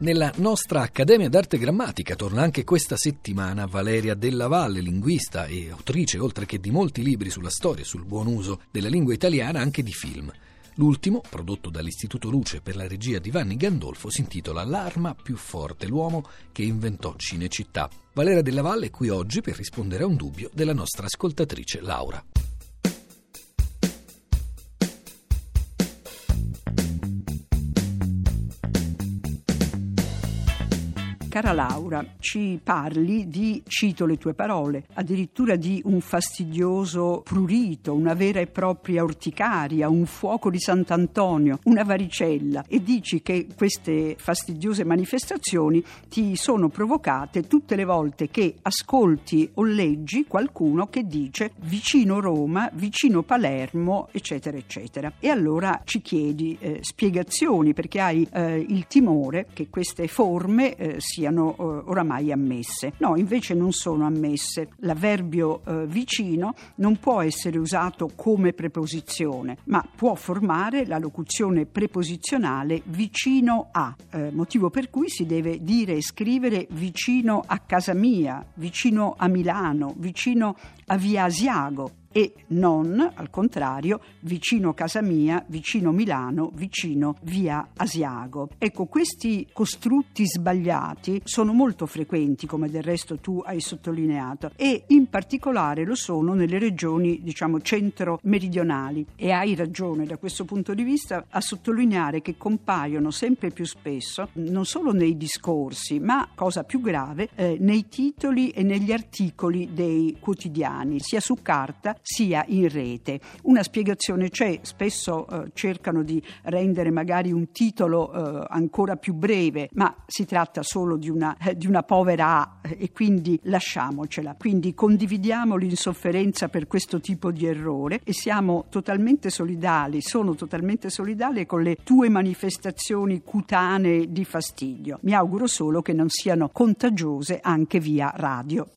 Nella nostra Accademia d'Arte Grammatica torna anche questa settimana Valeria Della Valle, linguista e autrice, oltre che di molti libri sulla storia e sul buon uso della lingua italiana, anche di film. L'ultimo, prodotto dall'Istituto Luce per la regia di Vanni Gandolfo, si intitola L'arma più forte, l'uomo che inventò Cinecittà. Valeria Della Valle è qui oggi per rispondere a un dubbio della nostra ascoltatrice Laura. Cara Laura, ci parli di, cito le tue parole, addirittura di un fastidioso prurito, una vera e propria orticaria, un fuoco di Sant'Antonio, una varicella e dici che queste fastidiose manifestazioni ti sono provocate tutte le volte che ascolti o leggi qualcuno che dice vicino Roma, vicino Palermo, eccetera, eccetera. E allora ci chiedi eh, spiegazioni perché hai eh, il timore che queste forme eh, siano siano eh, oramai ammesse. No, invece non sono ammesse. L'avverbio eh, vicino non può essere usato come preposizione, ma può formare la locuzione preposizionale vicino a, eh, motivo per cui si deve dire e scrivere vicino a casa mia, vicino a Milano, vicino a via Asiago, e non, al contrario, vicino casa mia, vicino Milano, vicino via Asiago. Ecco, questi costrutti sbagliati sono molto frequenti, come del resto tu hai sottolineato, e in particolare lo sono nelle regioni, diciamo, centro-meridionali. E hai ragione da questo punto di vista a sottolineare che compaiono sempre più spesso, non solo nei discorsi, ma, cosa più grave, eh, nei titoli e negli articoli dei quotidiani, sia su carta sia in rete. Una spiegazione c'è, spesso eh, cercano di rendere magari un titolo eh, ancora più breve, ma si tratta solo di una, eh, di una povera A e quindi lasciamocela. Quindi condividiamo l'insofferenza per questo tipo di errore e siamo totalmente solidali, sono totalmente solidali con le tue manifestazioni cutanee di fastidio. Mi auguro solo che non siano contagiose anche via radio.